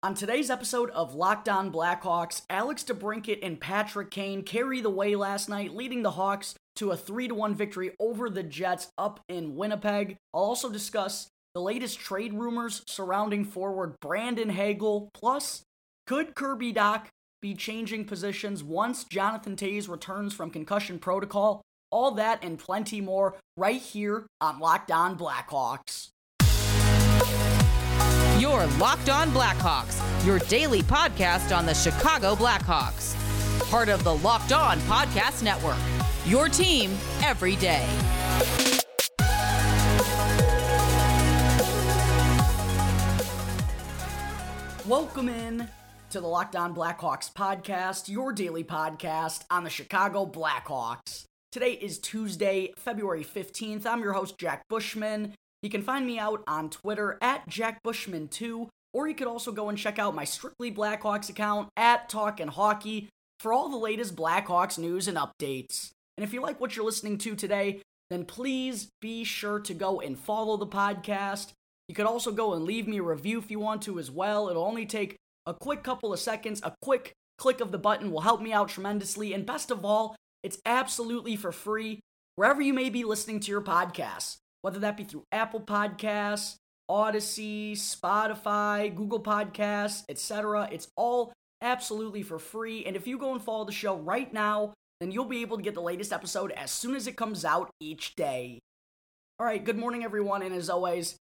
On today's episode of Locked On Blackhawks, Alex DeBrincat and Patrick Kane carry the way last night, leading the Hawks to a 3 1 victory over the Jets up in Winnipeg. I'll also discuss the latest trade rumors surrounding forward Brandon Hagel. Plus, could Kirby Dach be changing positions once Jonathan Toews returns from concussion protocol? All that and plenty more right here on Locked On Blackhawks. Your Locked On Blackhawks, your daily podcast on the Chicago Blackhawks. Part of the Locked On Podcast Network. Your team every day. Welcome in to the Locked On Blackhawks podcast, your daily podcast on the Chicago Blackhawks. Today is Tuesday, February 15th. I'm your host, Jack Bushman. You can find me out on Twitter at JackBushman2, or you could also go and check out my Strictly Blackhawks account at Talkin' Hockey for all the latest Blackhawks news and updates. And if you like what you're listening to today, then please be sure to go and follow the podcast. You could also go and leave me a review if you want to as well. It'll only take a quick couple of seconds, a quick click of the button will help me out tremendously. And best of all, it's absolutely for free wherever you may be listening to your podcasts whether that be through Apple Podcasts, Odyssey, Spotify, Google Podcasts, etc. It's all absolutely for free. And if you go and follow the show right now, then you'll be able to get the latest episode as soon as it comes out each day. All right, good morning, everyone. And as always,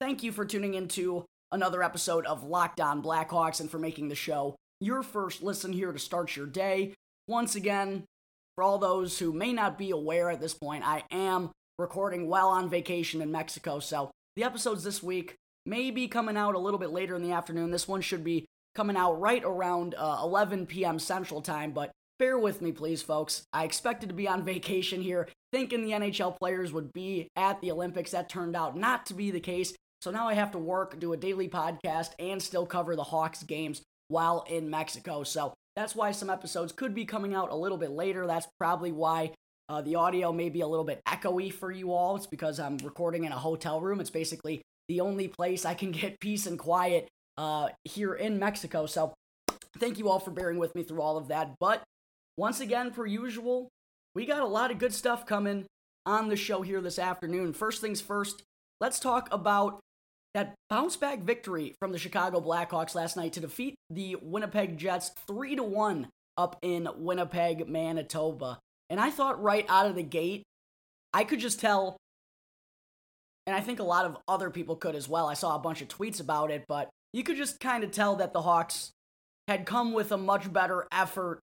thank you for tuning into another episode of Locked On Blackhawks and for making the show your first listen here to start your day. Once again, for all those who may not be aware at this point, I am recording while on vacation in Mexico. So the episodes this week may be coming out a little bit later in the afternoon. This one should be coming out right around uh, 11 p.m. Central Time, but bear with me, please, folks. I expected to be on vacation here, thinking the NHL players would be at the Olympics. That turned out not to be the case. So now I have to work, do a daily podcast, and still cover the Hawks games while in Mexico. So that's why some episodes could be coming out a little bit later. That's probably why uh, the audio may be a little bit echoey for you all. It's because I'm recording in a hotel room. It's basically the only place I can get peace and quiet uh, here in Mexico. So thank you all for bearing with me through all of that. But once again, per usual, we got a lot of good stuff coming on the show here this afternoon. First things first, let's talk about that bounce back victory from the Chicago Blackhawks last night to defeat the Winnipeg Jets 3 to 1 up in Winnipeg, Manitoba. And I thought right out of the gate, I could just tell, and I think a lot of other people could as well. I saw a bunch of tweets about it, but you could just kind of tell that the Hawks had come with a much better effort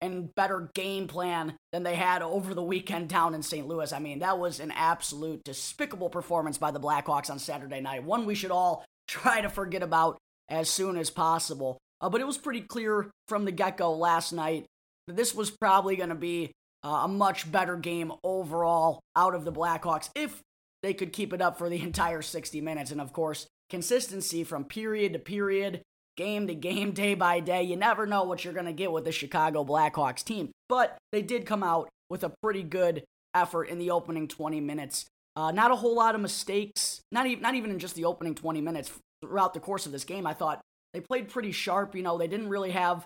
and better game plan than they had over the weekend down in St. Louis. I mean, that was an absolute despicable performance by the Blackhawks on Saturday night. One we should all try to forget about as soon as possible. Uh, but it was pretty clear from the get go last night that this was probably going to be uh, a much better game overall out of the Blackhawks if they could keep it up for the entire 60 minutes. And of course, consistency from period to period, game to game, day by day. You never know what you're going to get with the Chicago Blackhawks team. But they did come out with a pretty good effort in the opening 20 minutes. Uh, not a whole lot of mistakes, not even, not even in just the opening 20 minutes. Throughout the course of this game, I thought they played pretty sharp. You know, they didn't really have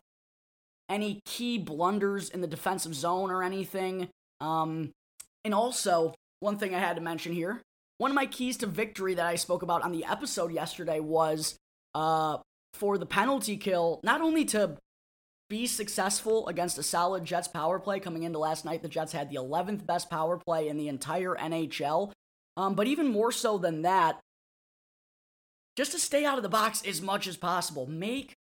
any key blunders in the defensive zone or anything. Um, and also, one thing I had to mention here one of my keys to victory that I spoke about on the episode yesterday was uh, for the penalty kill, not only to be successful against a solid Jets power play coming into last night, the Jets had the 11th best power play in the entire NHL. Um, but even more so than that, just to stay out of the box as much as possible. Make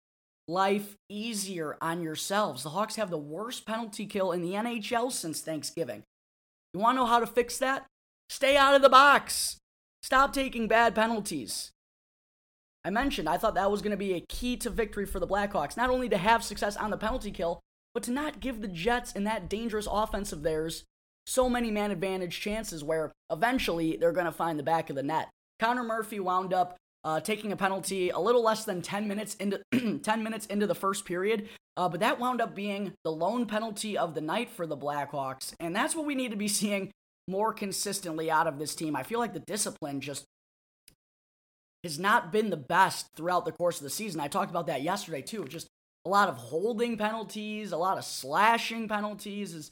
life easier on yourselves. The Hawks have the worst penalty kill in the NHL since Thanksgiving. You want to know how to fix that? Stay out of the box. Stop taking bad penalties. I mentioned I thought that was going to be a key to victory for the Blackhawks, not only to have success on the penalty kill, but to not give the Jets in that dangerous offense of theirs so many man advantage chances where eventually they're going to find the back of the net. Connor Murphy wound up uh, taking a penalty a little less than 10 minutes into 10 minutes into the first period. Uh, but that wound up being the lone penalty of the night for the Blackhawks, and that's what we need to be seeing more consistently out of this team. I feel like the discipline just has not been the best throughout the course of the season. I talked about that yesterday too. Just a lot of holding penalties, a lot of slashing penalties is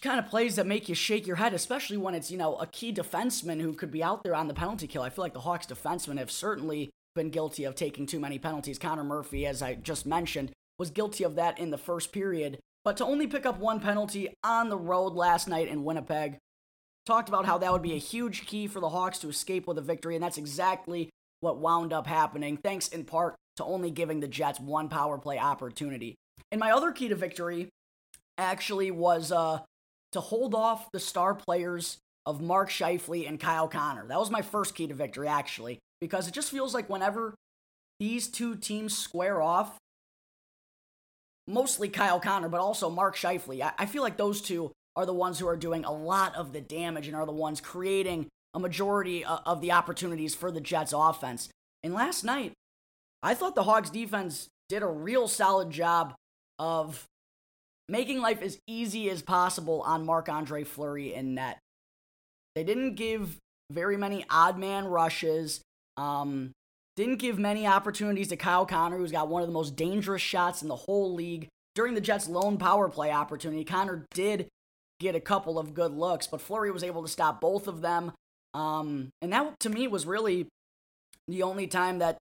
kind of plays that make you shake your head, especially when it's, you know, a key defenseman who could be out there on the penalty kill. I feel like the Hawks defensemen have certainly been guilty of taking too many penalties. Connor Murphy, as I just mentioned, was guilty of that in the first period. But to only pick up one penalty on the road last night in Winnipeg, talked about how that would be a huge key for the Hawks to escape with a victory, and that's exactly what wound up happening, thanks in part to only giving the Jets one power play opportunity. And my other key to victory actually was uh, to hold off the star players of Mark Scheifele and Kyle Connor. That was my first key to victory, actually, because it just feels like whenever these two teams square off, mostly Kyle Connor, but also Mark Scheifele, I, I feel like those two are the ones who are doing a lot of the damage and are the ones creating a majority uh, of the opportunities for the Jets offense. And last night, I thought the Hawks defense did a real solid job of making life as easy as possible on Marc Andre Fleury in net. They didn't give very many odd man rushes. Um, didn't give many opportunities to Kyle Connor, who's got one of the most dangerous shots in the whole league. During the Jets' lone power play opportunity, Connor did get a couple of good looks, but Fleury was able to stop both of them. Um, and that, to me, was really the only time that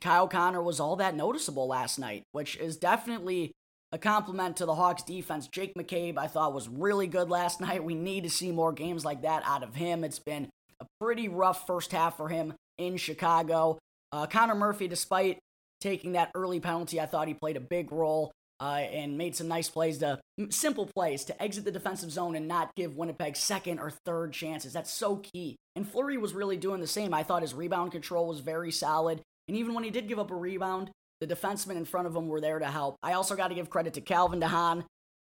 Kyle Connor was all that noticeable last night, which is definitely a compliment to the Hawks defense. Jake McCabe, I thought, was really good last night. We need to see more games like that out of him. It's been a pretty rough first half for him in Chicago. Uh, Connor Murphy, despite taking that early penalty, I thought he played a big role uh, and made some nice plays to simple plays to exit the defensive zone and not give Winnipeg second or third chances. That's so key. And Fleury was really doing the same. I thought his rebound control was very solid. And even when he did give up a rebound, the defensemen in front of him were there to help. I also got to give credit to Calvin de Haan.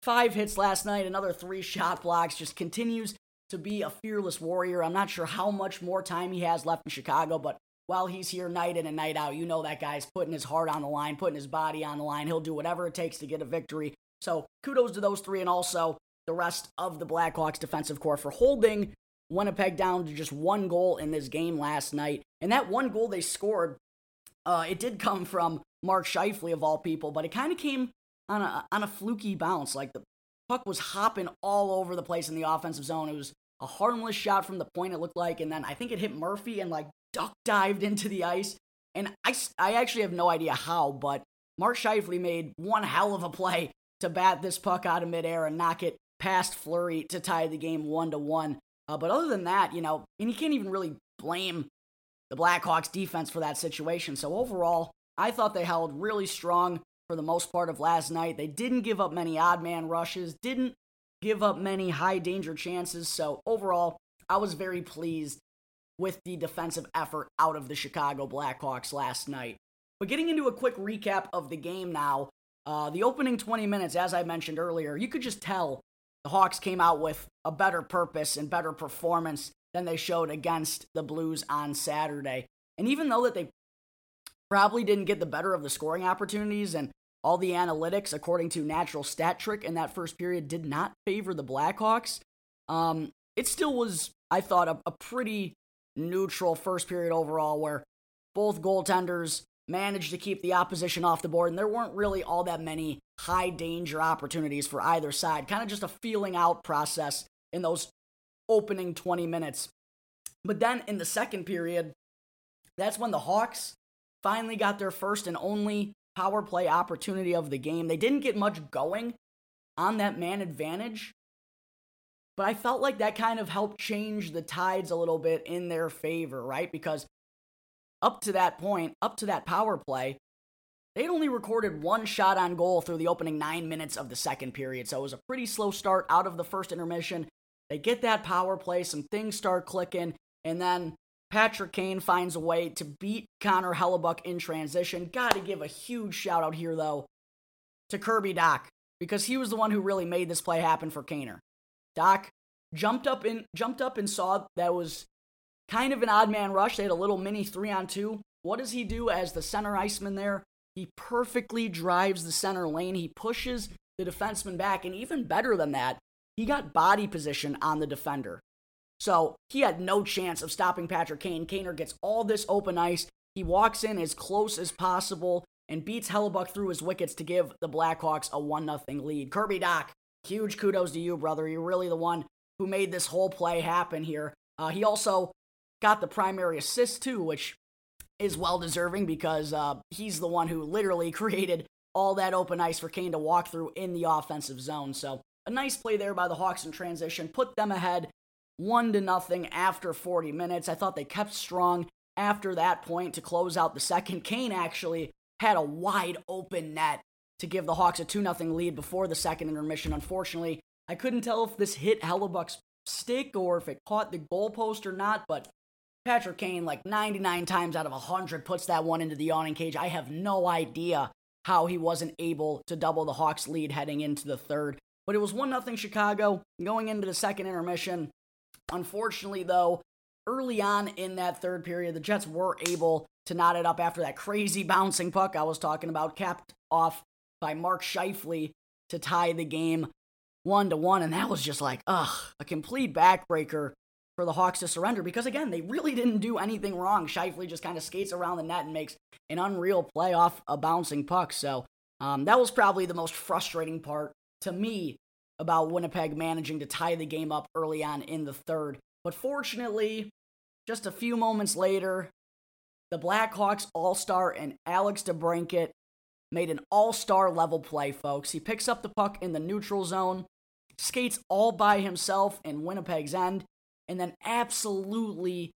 Five hits last night, another three shot blocks, just continues to be a fearless warrior. I'm not sure how much more time he has left in Chicago, but while he's here night in and night out, you know that guy's putting his heart on the line, putting his body on the line. He'll do whatever it takes to get a victory. So kudos to those three and also the rest of the Blackhawks defensive corps for holding Winnipeg down to just one goal in this game last night. And that one goal they scored, uh, it did come from Mark Scheifele of all people, but it kind of came on a on a fluky bounce. Like the puck was hopping all over the place in the offensive zone. It was a harmless shot from the point. It looked like, and then I think it hit Murphy and like duck dived into the ice. And I I actually have no idea how, but Mark Scheifele made one hell of a play to bat this puck out of midair and knock it past Fleury to tie the game one to one. Uh, but other than that, you know, and you can't even really blame the Blackhawks defense for that situation. So overall, I thought they held really strong for the most part of last night. They didn't give up many odd man rushes, didn't give up many high danger chances. So overall, I was very pleased with the defensive effort out of the Chicago Blackhawks last night. But getting into a quick recap of the game now, uh, the opening 20 minutes, as I mentioned earlier, you could just tell the Hawks came out with a better purpose and better performance than they showed against the Blues on Saturday. And even though that they probably didn't get the better of the scoring opportunities and all the analytics, according to Natural Stat Trick, in that first period did not favor the Blackhawks. Um, it still was, I thought, a, a pretty neutral first period overall where both goaltenders managed to keep the opposition off the board, and there weren't really all that many high danger opportunities for either side. Kind of just a feeling out process in those opening 20 minutes. But then in the second period, that's when the Hawks finally got their first and only power play opportunity of the game. They didn't get much going on that man advantage, but I felt like that kind of helped change the tides a little bit in their favor, right? Because up to that point, up to that power play, they'd only recorded one shot on goal through the opening nine minutes of the second period. So it was a pretty slow start out of the first intermission. They get that power play, some things start clicking, and then Patrick Kane finds a way to beat Connor Hellebuyck in transition. Got to give a huge shout out here, though, to Kirby Dach, because he was the one who really made this play happen for Kaner. Dach jumped up in jumped up and saw that was kind of an odd man rush. They had a little mini three on two. What does he do as the center iceman there? He perfectly drives the center lane. He pushes the defenseman back, and even better than that, he got body position on the defender. So he had no chance of stopping Patrick Kane. Kaner gets all this open ice. He walks in as close as possible and beats Hellebuyck through his wickets to give the Blackhawks a 1 0 lead. Kirby Dach, huge kudos to you, brother. You're really the one who made this whole play happen here. Uh, he also got the primary assist, too, which is well deserving because uh, he's the one who literally created all that open ice for Kane to walk through in the offensive zone. So a nice play there by the Hawks in transition, put them ahead one to nothing after 40 minutes. I thought they kept strong after that point to close out the second. Kane actually had a wide open net to give the Hawks a 2 0 lead before the second intermission. Unfortunately, I couldn't tell if this hit Hellebuyck's stick or if it caught the goalpost or not, but Patrick Kane, like 99 times out of 100, puts that one into the yawning cage. I have no idea how he wasn't able to double the Hawks' lead heading into the third. But it was 1 0 Chicago going into the second intermission. Unfortunately, though, early on in that third period, the Jets were able to knot it up after that crazy bouncing puck I was talking about, capped off by Mark Scheifele to tie the game one to one. And that was just like, ugh, a complete backbreaker for the Hawks to surrender because, again, they really didn't do anything wrong. Scheifele just kind of skates around the net and makes an unreal play off a bouncing puck. So um, that was probably the most frustrating part to me about Winnipeg managing to tie the game up early on in the third. But fortunately, just a few moments later, the Blackhawks All Star and Alex DeBrincat made an All Star level play, folks. He picks up the puck in the neutral zone, skates all by himself in Winnipeg's end, and then absolutely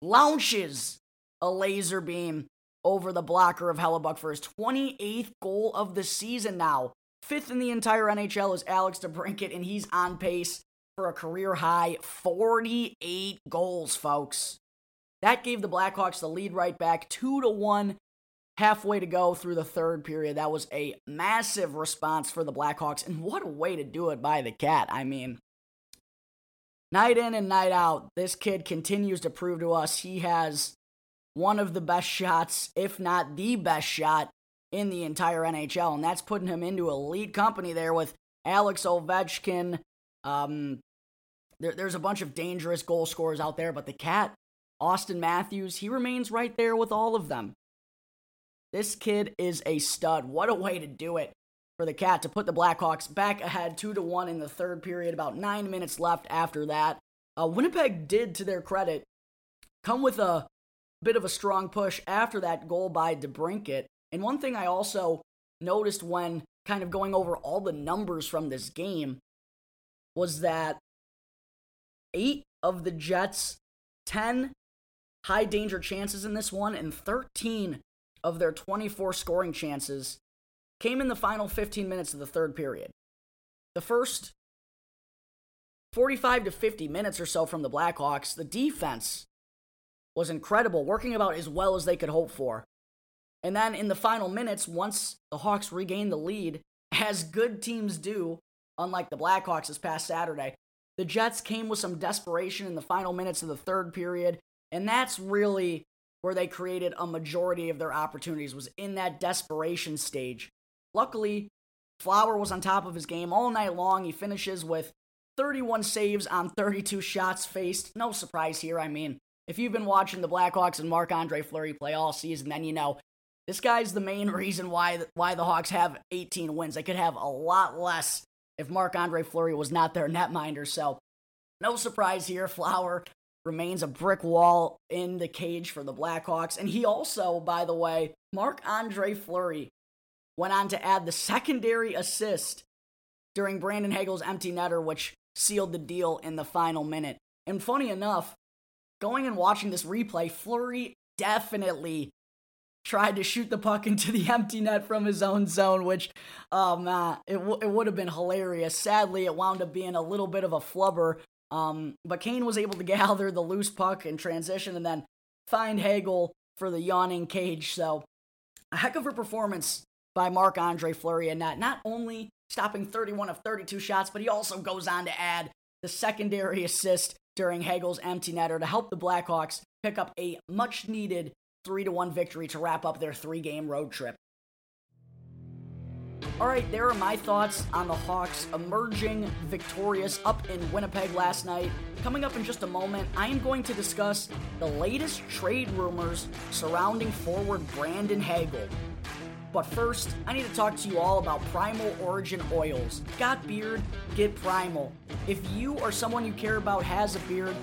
launches a laser beam over the blocker of Hellebuyck for his 28th goal of the season now. Fifth in the entire NHL is Alex DeBrincat, and he's on pace for a career high 48 goals, folks. That gave the Blackhawks the lead right back, two to one, halfway to go through the third period. That was a massive response for the Blackhawks, and what a way to do it by the Cat. I mean, night in and night out, this kid continues to prove to us he has one of the best shots, if not the best shot in the entire NHL, and that's putting him into elite company there with Alex Ovechkin. Um, there, there's a bunch of dangerous goal scorers out there, but the cat, Auston Matthews, he remains right there with all of them. This kid is a stud. What a way to do it for the cat to put the Blackhawks back ahead two to one in the third period. About nine minutes left after that. Uh, Winnipeg did, to their credit, come with a bit of a strong push after that goal by DeBrincat. And one thing I also noticed when kind of going over all the numbers from this game was that eight of the Jets' 10 high danger chances in this one and 13 of their 24 scoring chances came in the final 15 minutes of the third period. The first 45 to 50 minutes or so from the Blackhawks, the defense was incredible, working about as well as they could hope for. And then in the final minutes, once the Hawks regained the lead, as good teams do, unlike the Blackhawks this past Saturday, the Jets came with some desperation in the final minutes of the third period, and that's really where they created a majority of their opportunities was in that desperation stage. Luckily, Flower was on top of his game all night long. He finishes with 31 saves on 32 shots faced. No surprise here. I mean, if you've been watching the Blackhawks and Marc Andre Fleury play all season, then you know this guy's the main reason why why the Hawks have 18 wins. They could have a lot less if Marc Andre Fleury was not their netminder. So, no surprise here. Flower remains a brick wall in the cage for the Blackhawks. And he also, by the way, Marc Andre Fleury went on to add the secondary assist during Brandon Hagel's empty netter, which sealed the deal in the final minute. And funny enough, going and watching this replay, Fleury definitely tried to shoot the puck into the empty net from his own zone, which, man, it, w- it would have been hilarious. Sadly, it wound up being a little bit of a flubber. Um, but Kane was able to gather the loose puck in transition and then find Hagel for the yawning cage. So, a heck of a performance by Marc Andre Fleury and not, not only stopping 31 of 32 shots, but he also goes on to add the secondary assist during Hagel's empty netter to help the Blackhawks pick up a much needed 3 to 1 victory to wrap up their three game road trip. Alright, there are my thoughts on the Hawks emerging victorious up in Winnipeg last night. Coming up in just a moment, I am going to discuss the latest trade rumors surrounding forward Brandon Hagel. But first, I need to talk to you all about Primal Origin Oils. Got beard? Get Primal. If you or someone you care about has a beard,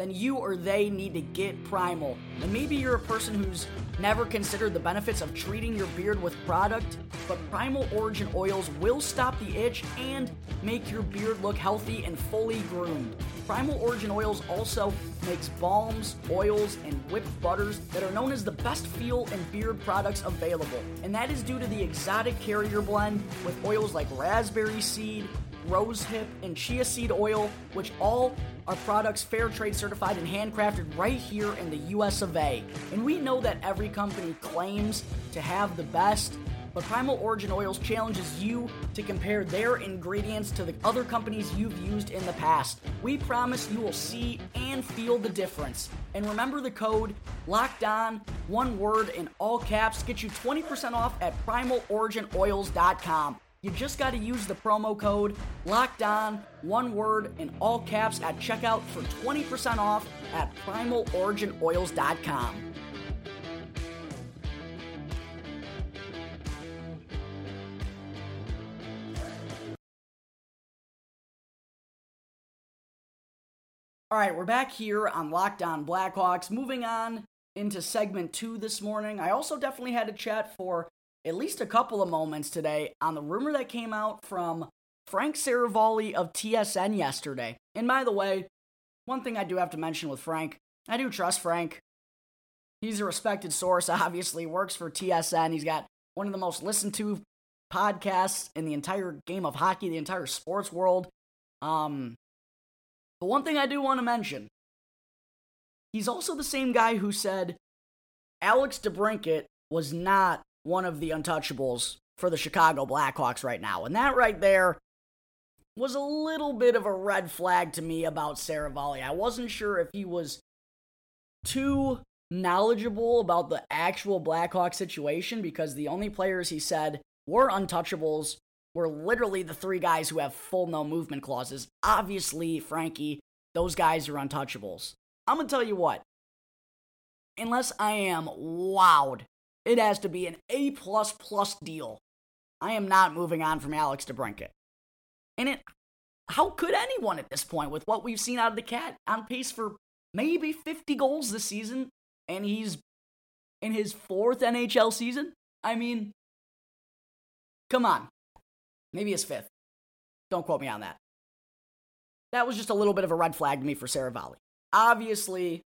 then you or they need to get Primal. And maybe you're a person who's never considered the benefits of treating your beard with product, but Primal Origin oils will stop the itch and make your beard look healthy and fully groomed. Primal Origin oils also makes balms, oils, and whipped butters that are known as the best feel and beard products available. And that is due to the exotic carrier blend with oils like raspberry seed, rosehip, and chia seed oil, which all are products fair trade certified and handcrafted right here in the US of A. And we know that every company claims to have the best, but Primal Origin Oils challenges you to compare their ingredients to the other companies you've used in the past. We promise you will see and feel the difference. And remember the code locked on, one word in all caps, get you 20% off at primaloriginoils.com. You just got to use the promo code locked on, one word in all caps at checkout for 20% off at primaloriginoils.com. All right, we're back here on Locked On Blackhawks. Moving on into segment two this morning. I also definitely had to chat for at least a couple of moments today on the rumor that came out from Frank Seravalli of TSN yesterday. And by the way, one thing I do have to mention with Frank, I do trust Frank. He's a respected source, obviously, works for TSN. He's got one of the most listened to podcasts in the entire game of hockey, the entire sports world. Um, but one thing I do want to mention he's also the same guy who said Alex DeBrincat was not one of the untouchables for the Chicago Blackhawks right now. And that right there was a little bit of a red flag to me about Seravalli. I wasn't sure if he was too knowledgeable about the actual Blackhawk situation because the only players he said were untouchables were literally the three guys who have full no movement clauses. Obviously, Frankie, those guys are untouchables. I'm going to tell you what. Unless I am wowed it has to be an A plus plus deal. I am not moving on from Alex DeBrincat. And it, how could anyone at this point, with what we've seen out of the cat, on pace for maybe 50 goals this season, and he's in his fourth NHL season? I mean, come on. Maybe his fifth. Don't quote me on that. That was just a little bit of a red flag to me for Seravalli. Obviously,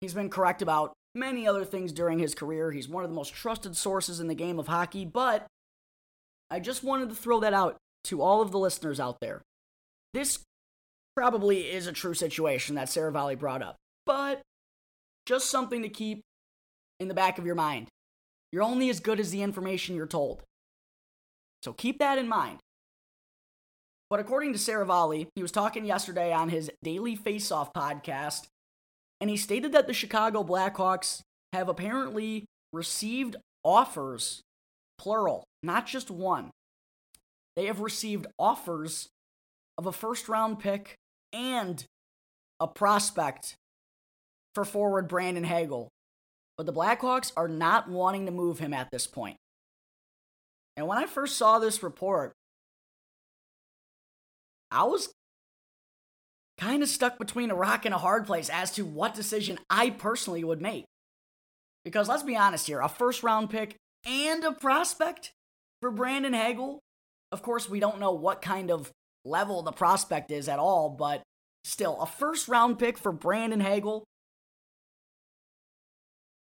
he's been correct about many other things during his career. He's one of the most trusted sources in the game of hockey, but I just wanted to throw that out to all of the listeners out there. This probably is a true situation that Seravalli brought up, but just something to keep in the back of your mind. You're only as good as the information you're told. So keep that in mind. But according to Seravalli, he was talking yesterday on his Daily Faceoff podcast, and he stated that the Chicago Blackhawks have apparently received offers, plural, not just one. They have received offers of a first round pick and a prospect for forward Brandon Hagel. But the Blackhawks are not wanting to move him at this point. And when I first saw this report, I was kind of stuck between a rock and a hard place as to what decision I personally would make. Because let's be honest here, a first round pick and a prospect for Brandon Hagel. Of course, we don't know what kind of level the prospect is at all, but still, a first round pick for Brandon Hagel.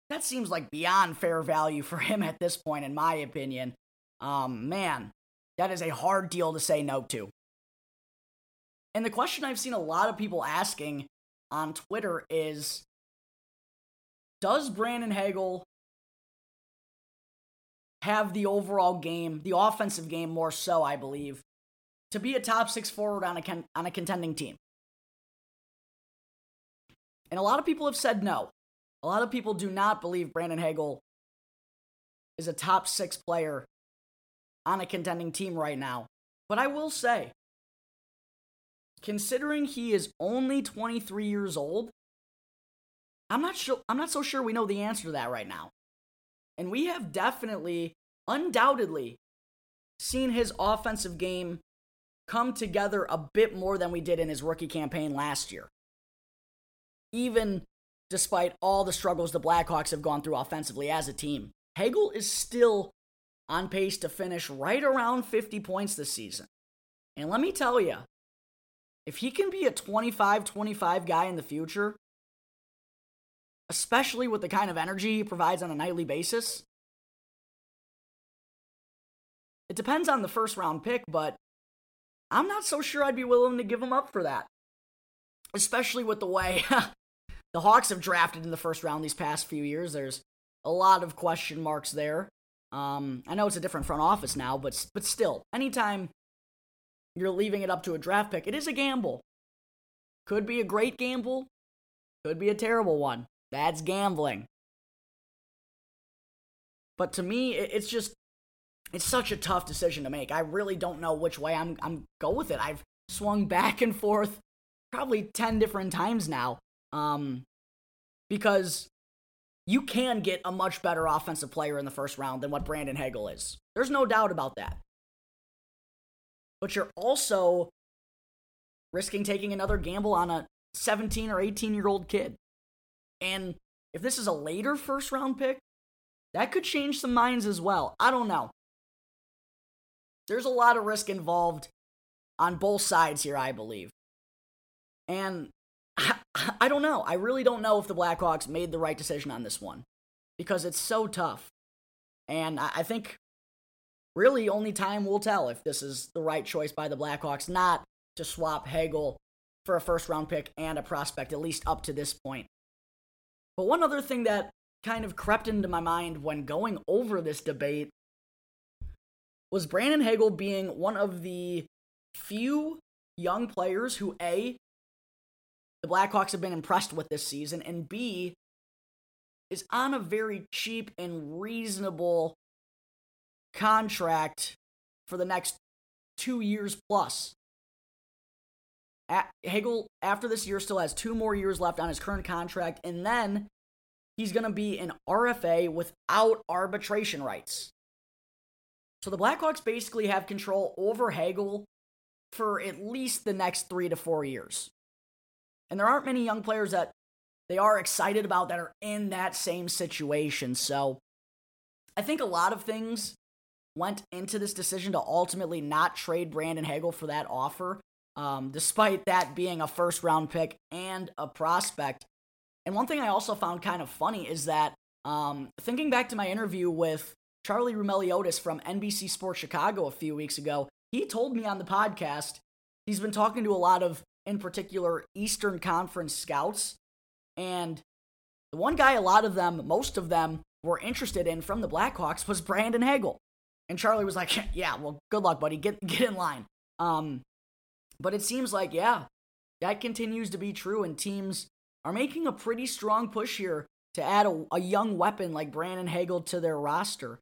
That seems like beyond fair value for him at this point, in my opinion. Um, man, that is a hard deal to say no to. And the question I've seen a lot of people asking on Twitter is Does Brandon Hagel have the overall game, the offensive game more so, I believe, to be a top six forward on a, con- on a contending team? And a lot of people have said no. A lot of people do not believe Brandon Hagel is a top six player on a contending team right now. But I will say, considering he is only 23 years old, I'm not sure I'm not so sure we know the answer to that right now. And we have definitely undoubtedly seen his offensive game come together a bit more than we did in his rookie campaign last year. Even despite all the struggles the Blackhawks have gone through offensively as a team, Hagel is still on pace to finish right around 50 points this season. And let me tell you, if he can be a 25 25 guy in the future, especially with the kind of energy he provides on a nightly basis, it depends on the first round pick, but I'm not so sure I'd be willing to give him up for that. Especially with the way the Hawks have drafted in the first round these past few years. There's a lot of question marks there. Um, I know it's a different front office now, but but still, anytime you're leaving it up to a draft pick, it is a gamble. Could be a great gamble, could be a terrible one. That's gambling. But to me, it's just it's such a tough decision to make. I really don't know which way I'm I'm go with it. I've swung back and forth probably 10 different times now. Um because you can get a much better offensive player in the first round than what Brandon Hagel is. There's no doubt about that. But you're also risking taking another gamble on a 17 or 18 year old kid. And if this is a later first round pick, that could change some minds as well. I don't know. There's a lot of risk involved on both sides here, I believe. And I don't know. I really don't know if the Blackhawks made the right decision on this one because it's so tough. And I think really only time will tell if this is the right choice by the Blackhawks not to swap Hagel for a first round pick and a prospect, at least up to this point. But one other thing that kind of crept into my mind when going over this debate was Brandon Hagel being one of the few young players who A the Blackhawks have been impressed with this season, and B, is on a very cheap and reasonable contract for the next two years plus. Hagel, after this year, still has two more years left on his current contract, and then he's going to be an RFA without arbitration rights. So the Blackhawks basically have control over Hagel for at least the next three to four years. And there aren't many young players that they are excited about that are in that same situation. So I think a lot of things went into this decision to ultimately not trade Brandon Hagel for that offer, um, despite that being a first round pick and a prospect. And one thing I also found kind of funny is that um, thinking back to my interview with Charlie Roumeliotis from NBC Sports Chicago a few weeks ago, he told me on the podcast he's been talking to a lot of in particular Eastern Conference scouts. And the one guy, a lot of them, most of them were interested in from the Blackhawks was Brandon Hagel. And Charlie was like, yeah, well, good luck, buddy. Get, get in line. Um, but it seems like, yeah, that continues to be true. And teams are making a pretty strong push here to add a, a young weapon like Brandon Hagel to their roster.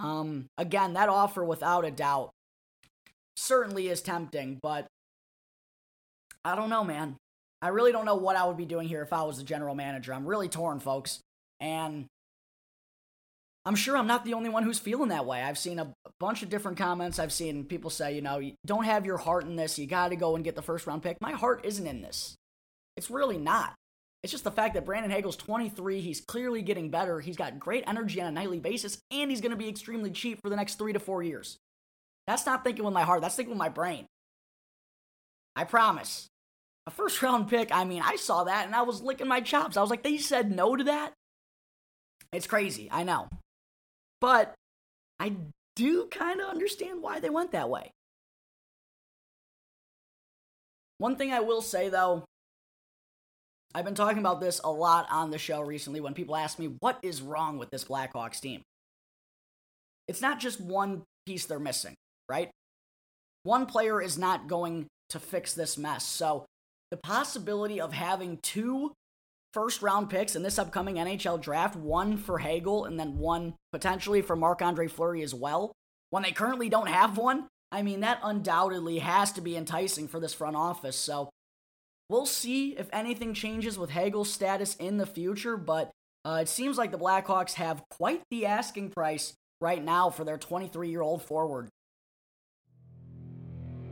Um, again, that offer, without a doubt, certainly is tempting, but I don't know, man. I really don't know what I would be doing here if I was the general manager. I'm really torn, folks. And I'm sure I'm not the only one who's feeling that way. I've seen a bunch of different comments. I've seen people say, you know, you don't have your heart in this. You got to go and get the first round pick. My heart isn't in this. It's really not. It's just the fact that Brandon Hagel's 23. He's clearly getting better. He's got great energy on a nightly basis, and he's going to be extremely cheap for the next three to four years. That's not thinking with my heart. That's thinking with my brain. I promise a first round pick, I mean, I saw that and I was licking my chops. I was like, they said no to that? It's crazy, I know. But I do kind of understand why they went that way. One thing I will say though, I've been talking about this a lot on the show recently when people ask me, what is wrong with this Blackhawks team? It's not just one piece they're missing, right? One player is not going to fix this mess. So the possibility of having two first round picks in this upcoming NHL draft, one for Hagel and then one potentially for Marc Andre Fleury as well, when they currently don't have one, I mean, that undoubtedly has to be enticing for this front office. So we'll see if anything changes with Hagel's status in the future, but uh, it seems like the Blackhawks have quite the asking price right now for their 23 year old forward.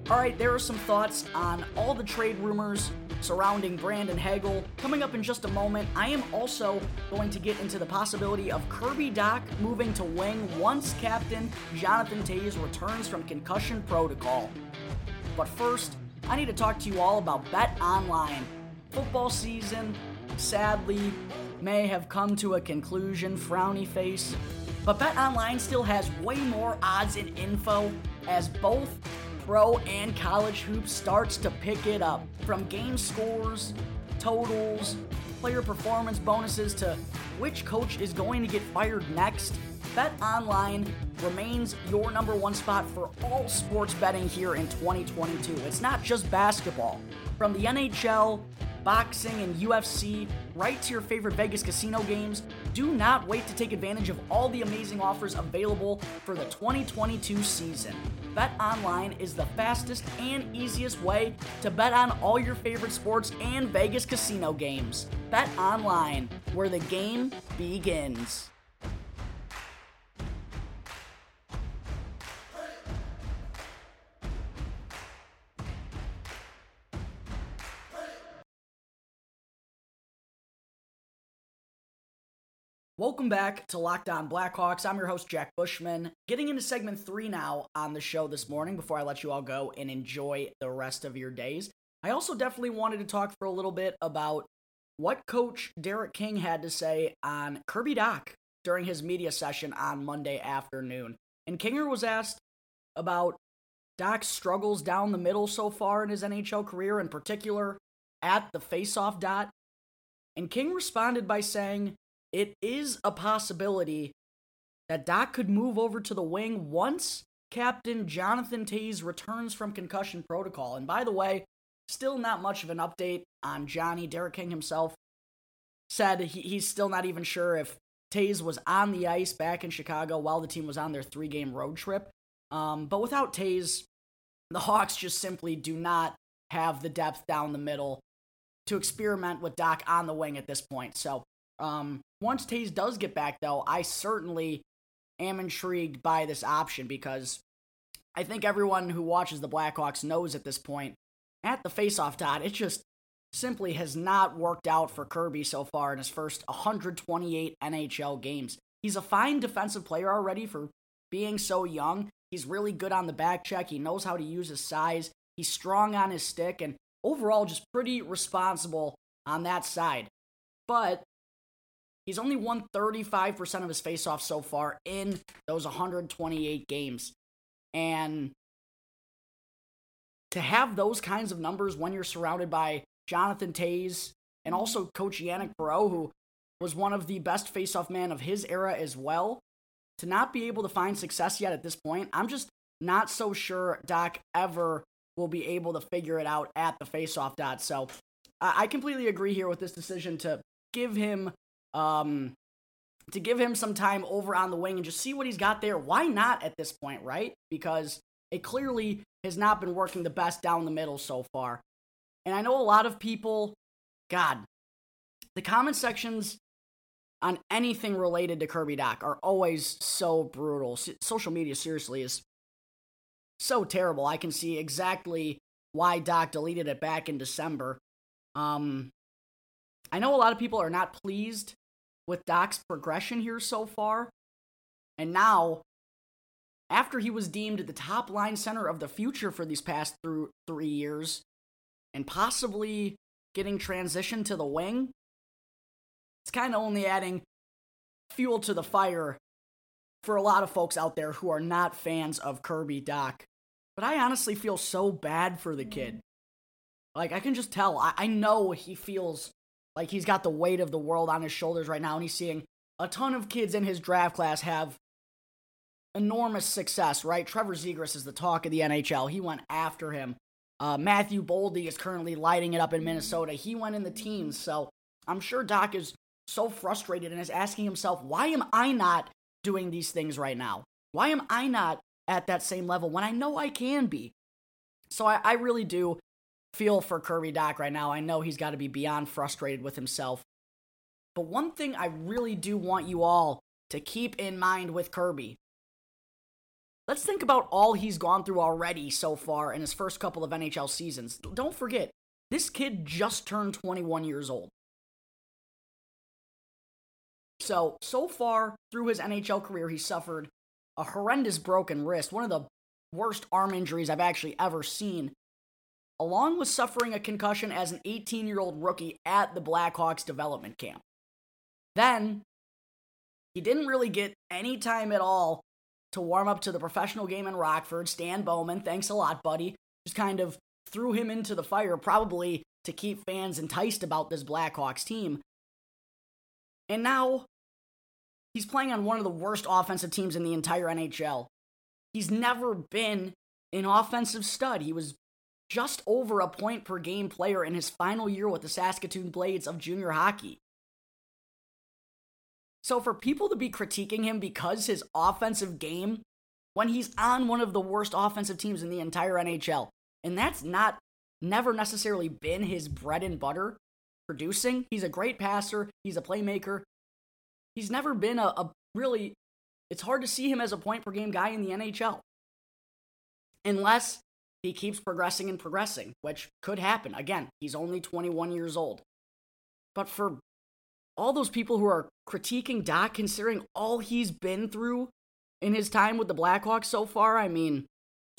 All right, there are some thoughts on all the trade rumors surrounding Brandon Hagel. Coming up in just a moment, I am also going to get into the possibility of Kirby Dach moving to wing once captain Jonathan Toews returns from concussion protocol. But first, I need to talk to you all about Bet Online. Football season, sadly, may have come to a conclusion, frowny face. But Bet Online still has way more odds and info as both pro and college hoops starts to pick it up. From game scores, totals, player performance bonuses to which coach is going to get fired next, Bet Online remains your number one spot for all sports betting here in 2022. It's not just basketball. From the NHL, boxing, and UFC, right to your favorite Vegas casino games, do not wait to take advantage of all the amazing offers available for the 2022 season. Bet Online is the fastest and easiest way to bet on all your favorite sports and Vegas casino games. Bet Online, where the game begins. Welcome back to Locked On Blackhawks. I'm your host, Jack Bushman. Getting into segment three now on the show this morning before I let you all go and enjoy the rest of your days. I also definitely wanted to talk for a little bit about what coach Derek King had to say on Kirby Dach during his media session on Monday afternoon. And Kinger was asked about Dach's struggles down the middle so far in his NHL career, in particular at the faceoff dot. And King responded by saying, it is a possibility that Dach could move over to the wing once Captain Jonathan Toews returns from concussion protocol. And by the way, still not much of an update on Johnny. Derek King himself said he, he's still not even sure if Toews was on the ice back in Chicago while the team was on their three game road trip. Um, but without Toews, the Hawks just simply do not have the depth down the middle to experiment with Dach on the wing at this point. So um, once Toews does get back, though, I certainly am intrigued by this option because I think everyone who watches the Blackhawks knows at this point at the faceoff dot, it just simply has not worked out for Kirby so far in his first 128 NHL games. He's a fine defensive player already for being so young. He's really good on the back check. He knows how to use his size. He's strong on his stick and overall just pretty responsible on that side. But He's only won 35% of his faceoffs so far in those 128 games. And to have those kinds of numbers when you're surrounded by Jonathan Toews and also Coach Yanic Perreault, who was one of the best faceoff man of his era as well, to not be able to find success yet at this point, I'm just not so sure Dach ever will be able to figure it out at the faceoff dot. So I completely agree here with this decision to give him um, to give him some time over on the wing and just see what he's got there. Why not at this point, right? Because it clearly has not been working the best down the middle so far. And I know a lot of people, God, the comment sections on anything related to Kirby Dach are always so brutal. social media, seriously, is so terrible. I can see exactly why Dach deleted it back in December. Um, I know a lot of people are not pleased with Dach's progression here so far. And now, after he was deemed the top line center of the future for these past th- three years, and possibly getting transitioned to the wing, it's kind of only adding fuel to the fire for a lot of folks out there who are not fans of Kirby Dach. But I honestly feel so bad for the kid. Like, I can just tell. I, I know he feels like he's got the weight of the world on his shoulders right now, and he's seeing a ton of kids in his draft class have enormous success, right? Trevor Zegras is the talk of the NHL. He went after him. Uh, Matthew Boldy is currently lighting it up in Minnesota. He went in the teens, so I'm sure Dach is so frustrated and is asking himself, why am I not doing these things right now? Why am I not at that same level when I know I can be. So I, I really do feel for Kirby Dach right now. I know he's got to be beyond frustrated with himself. But one thing I really do want you all to keep in mind with Kirby let's think about all he's gone through already so far in his first couple of NHL seasons. Don't forget, this kid just turned 21 years old. So, so far through his NHL career, he suffered a horrendous broken wrist, one of the worst arm injuries I've actually ever seen, along with suffering a concussion as an 18 year old rookie at the Blackhawks development camp. Then, he didn't really get any time at all to warm up to the professional game in Rockford. Stan Bowman, thanks a lot, buddy. Just kind of threw him into the fire, probably to keep fans enticed about this Blackhawks team. And now he's playing on one of the worst offensive teams in the entire NHL. He's never been an offensive stud. He was just over a point per game player in his final year with the Saskatoon Blades of junior hockey. So for people to be critiquing him because his offensive game, when he's on one of the worst offensive teams in the entire NHL, and that's not never necessarily been his bread and butter producing. He's a great passer, he's a playmaker. He's never been a, a really it's hard to see him as a point per game guy in the NHL. Unless he keeps progressing and progressing, which could happen. Again, he's only 21 years old. But for all those people who are critiquing Dach, considering all he's been through in his time with the Blackhawks so far, I mean,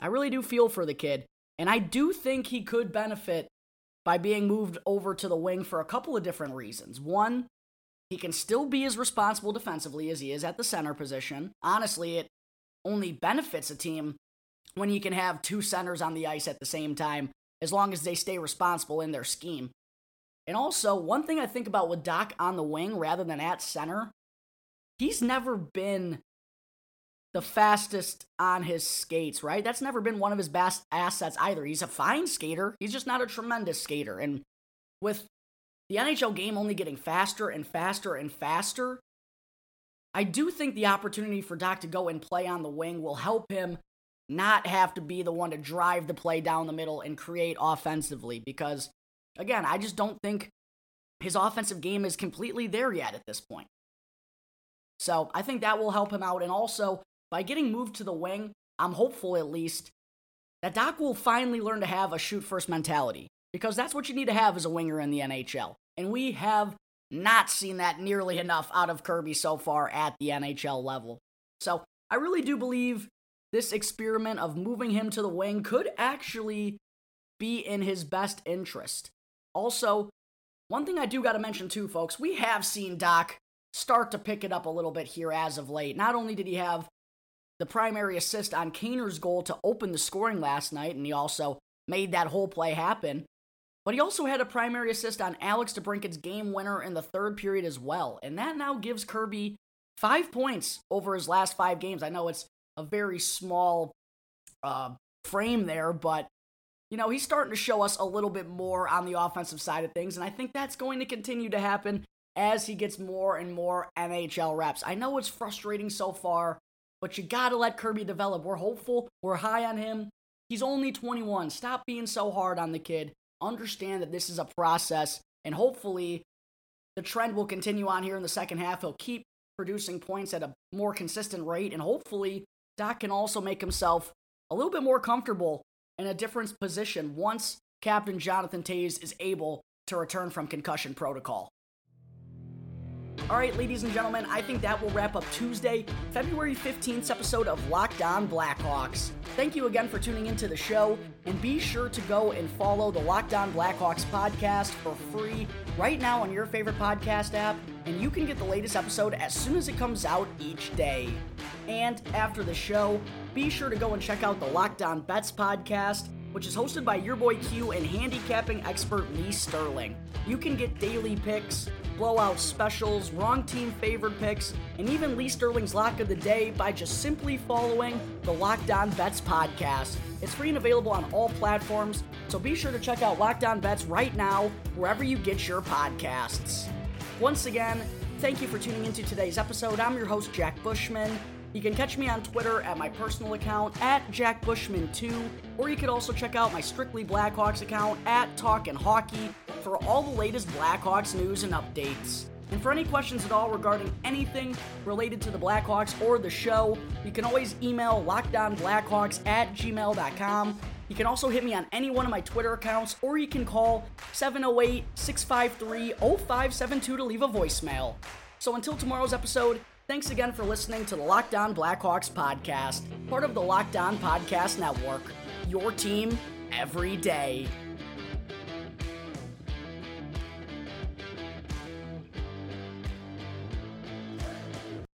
I really do feel for the kid. And I do think he could benefit by being moved over to the wing for a couple of different reasons. One, he can still be as responsible defensively as he is at the center position. Honestly, it only benefits a team when you can have two centers on the ice at the same time, as long as they stay responsible in their scheme. And also, one thing I think about with Dach on the wing rather than at center, he's never been the fastest on his skates, right? That's never been one of his best assets either. He's a fine skater, he's just not a tremendous skater. And with the NHL game only getting faster and faster and faster, I do think the opportunity for Dach to go and play on the wing will help him not have to be the one to drive the play down the middle and create offensively because Again, I just don't think his offensive game is completely there yet at this point. So I think that will help him out. And also, by getting moved to the wing, I'm hopeful at least that Dach will finally learn to have a shoot first mentality because that's what you need to have as a winger in the NHL. And we have not seen that nearly enough out of Kirby so far at the NHL level. So I really do believe this experiment of moving him to the wing could actually be in his best interest. Also, one thing I do got to mention too, folks, we have seen Dach start to pick it up a little bit here as of late. Not only did he have the primary assist on Kaner's goal to open the scoring last night, and he also made that whole play happen, but he also had a primary assist on Alex DeBrincat's game winner in the third period as well. And that now gives Kirby five points over his last five games. I know it's a very small uh, frame there, but you know, he's starting to show us a little bit more on the offensive side of things, and I think that's going to continue to happen as he gets more and more NHL reps. I know it's frustrating so far, but you gotta let Kirby develop. We're hopeful, we're high on him. He's only 21. Stop being so hard on the kid. Understand that this is a process, and hopefully the trend will continue on here in the second half. He'll keep producing points at a more consistent rate, and hopefully Dach can also make himself a little bit more comfortable in a different position once Captain Jonathan Toews is able to return from concussion protocol. All right, ladies and gentlemen, I think that will wrap up Tuesday, February 15th episode of Locked On Blackhawks. Thank you again for tuning into the show, and be sure to go and follow the Locked On Blackhawks podcast for free right now on your favorite podcast app, and you can get the latest episode as soon as it comes out each day. And after the show, be sure to go and check out the Locked On Bets podcast, which is hosted by your boy Q and handicapping expert Lee Sterling. You can get daily picks, blowout specials, wrong team favored picks, and even Lee Sterling's lock of the day by just simply following the Locked On Bets podcast. It's free and available on all platforms, so be sure to check out Locked On Bets right now, wherever you get your podcasts. Once again, thank you for tuning into today's episode. I'm your host, Jack Bushman. You can catch me on Twitter at my personal account at JackBushman2, or you could also check out my Strictly Blackhawks account at Talkin' Hockey for all the latest Blackhawks news and updates. And for any questions at all regarding anything related to the Blackhawks or the show, you can always email lockedonblackhawks at gmail.com. You can also hit me on any one of my Twitter accounts, or you can call 708 653 0572 to leave a voicemail. So until tomorrow's episode, thanks again for listening to the Locked On Blackhawks podcast, part of the Locked On Podcast Network. Your team every day.